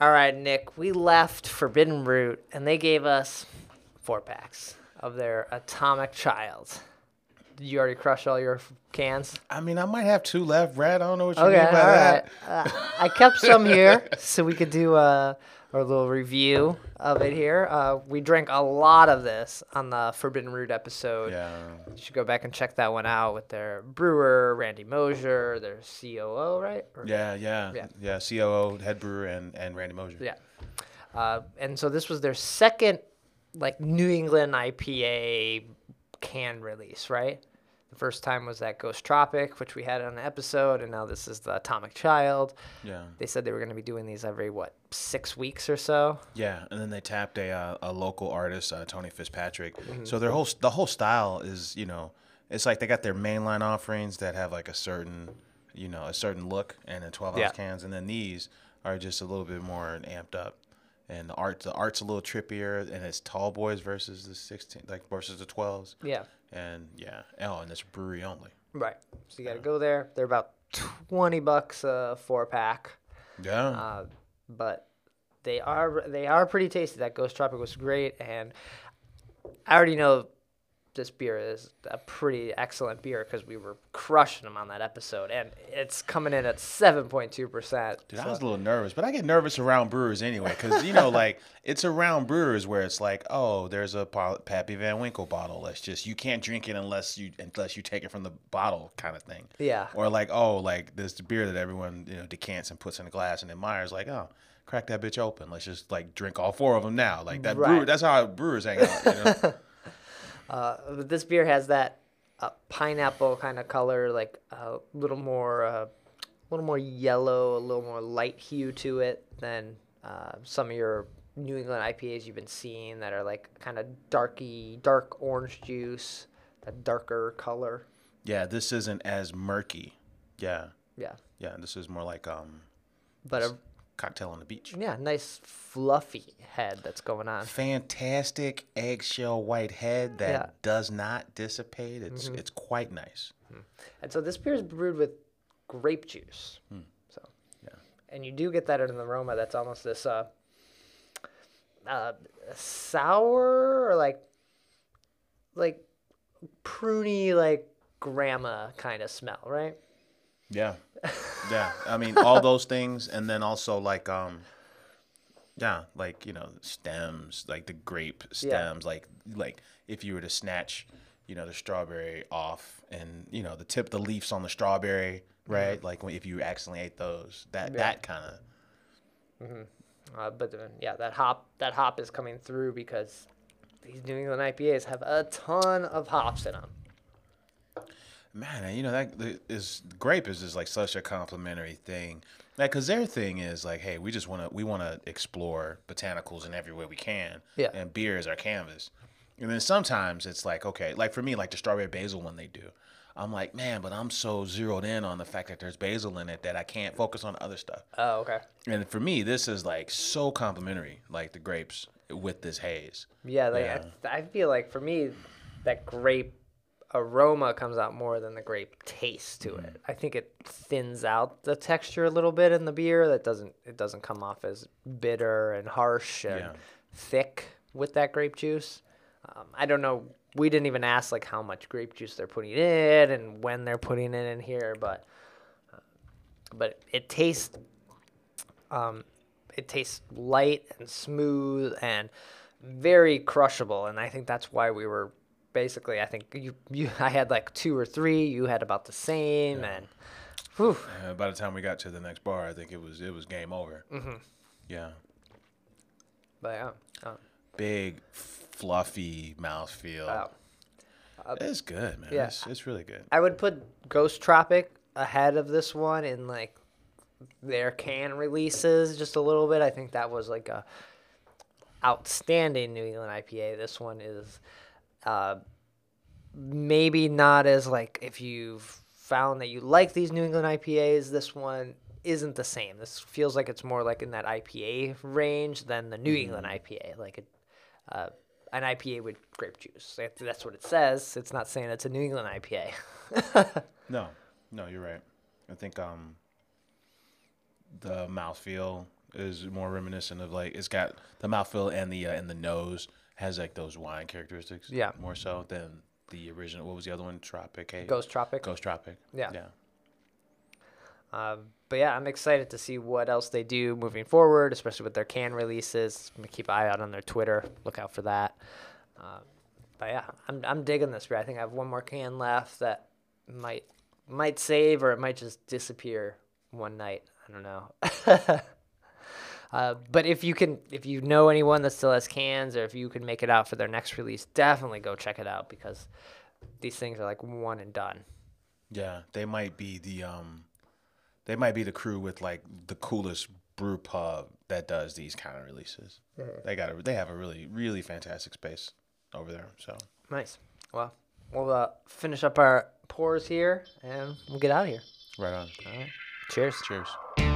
All right, Nik, we left Forbidden Root and they gave us four packs of their Atomic Child. Did you already crush all your f- cans? I mean, I might have two left, Brad. I don't know what you Okay, mean all by right. that. Uh, I kept some here so we could do uh, our little review of it here. Uh, we drank a lot of this on the Forbidden Root episode. Yeah. You should go back and check that one out with their brewer, Randy Mosher, their COO, right? Or- Yeah, yeah, Yeah. yeah. COO, head brewer, and, and Randy Mosher. Yeah. Uh, and so this was their second, like, New England IPA can release, right? The first time was that Ghost Tropic, which we had on an episode, and now this is the Atomic Child. Yeah. They said they were going to be doing these every, what, six weeks or so? Yeah, and then they tapped a uh, a local artist, uh, Tony Fitzpatrick. Mm-hmm. So their whole the whole style is you know it's like they got their mainline offerings that have like a certain you know a certain look and in twelve ounce Yeah. cans, and then these are just a little bit more amped up. And the art the art's a little trippier, and it's tall boys versus the sixteen like versus the twelves. Yeah. And yeah, oh, and it's brewery only. Right. So you got to go there. They're about 20 bucks a four pack. Yeah, Uh, but they are they are pretty tasty. That Ghost Tropic was great, and I already know this beer is a pretty excellent beer because we were crushing them on that episode, and it's coming in at seven point two percent. Dude, I was a little nervous, but I get nervous around brewers anyway, because you know, like it's around brewers where it's like, oh, there's a Pappy Van Winkle bottle. Let's just you can't drink it unless you unless you take it from the bottle, kind of thing. Yeah. Or like, oh, like this beer that everyone you know decants and puts in a glass and admires. Like, oh, crack that bitch open. Let's just like drink all four of them now. Like that. Brewer, that's how brewers hang out. You know? Uh, but this beer has that uh, pineapple kind of color, like a little more, uh, a little more yellow, a little more light hue to it than uh, some of your New England IPAs you've been seeing that are like kind of darky, dark orange juice, that darker color. yeah, this isn't as murky. Yeah, Yeah, yeah. This is more like um, but a cocktail on the beach. yeah, nice fluffy head that's going on. fantastic eggshell white head that Yeah. does not dissipate. It's it's quite nice. And so this beer is brewed with grape juice. So, Yeah. and you do get that in the aroma. That's almost this uh, uh, sour or like, like pruny, like grandma kind of smell, right? Yeah, yeah. I mean, all those things, and then also like um, yeah, like you know, stems, like the grape stems, like like if you were to snatch, you know, the strawberry off, and you know, the tip, the leaves on the strawberry, right? Like when, if you accidentally ate those, that that kind of Uh, but uh, yeah, that hop, that hop is coming through because these New England IPAs have a ton of hops in them. Man, you know that is the- is grape is just like such a complimentary thing. Like, cause their thing is like, hey, we just want to we want to explore botanicals in every way we can. Yeah. And beer is our canvas. And then sometimes it's like, okay, like for me, like the strawberry basil one they do. I'm like, man, but I'm so zeroed in on the fact that there's basil in it that I can't focus on other stuff. Oh, okay. And for me, this is like so complimentary, like the grapes with this haze. Yeah, like Yeah. I, I feel like for me, that grape aroma comes out more than the grape taste to Mm-hmm. it. I think it thins out the texture a little bit in the beer. That doesn't it doesn't come off as bitter and harsh and Yeah. thick with that grape juice. Um, I don't know. We didn't even ask like how much grape juice they're putting in and when they're putting it in here, but uh, but it tastes um, it tastes light and smooth and very crushable and i think that's why we were basically i think you you i had like two or three you had about the same and whew, Uh, by the time we got to the next bar, I think it was it was game over. Mm-hmm. Yeah. but yeah uh, big, fluffy mouthfeel. wow. It's good, man. yeah. It's, it's really good. i would put ghost tropic ahead of this one in like their can releases just a little bit i think that was like a outstanding new england ipa this one is uh, maybe not as like if you've found that you like these New England IPAs, this one isn't the same. This feels like it's more like in that IPA range than the New England IPA, like a, uh, an IPA with grape juice. That's what it says. It's not saying it's a New England IPA. No, no, you're right. I think um, the mouthfeel is more reminiscent of like it's got the mouthfeel and the uh, and the nose has like those wine characteristics. Yeah. more so than the original. What was the other one? Tropic. Hey? Ghost Tropic. Ghost Tropic. Yeah. Yeah. Um, but yeah, I'm excited to see what else they do moving forward, especially with their can releases. I'm gonna keep an eye out on their Twitter. Look out for that. Um, but yeah, I'm I'm digging this beer. I think I have one more can left that might might save or it might just disappear one night. I don't know. uh, but if you can, if you know anyone that still has cans, or if you can make it out for their next release, definitely go check it out because these things are like one and done. Yeah, they might be the um, they might be the crew with like the coolest brew pub that does these kind of releases. They got a, they have a really really fantastic space over there. So Nice. Well, we'll uh, finish up our pours here and we'll get out of here. right on. All right. Cheers. Cheers.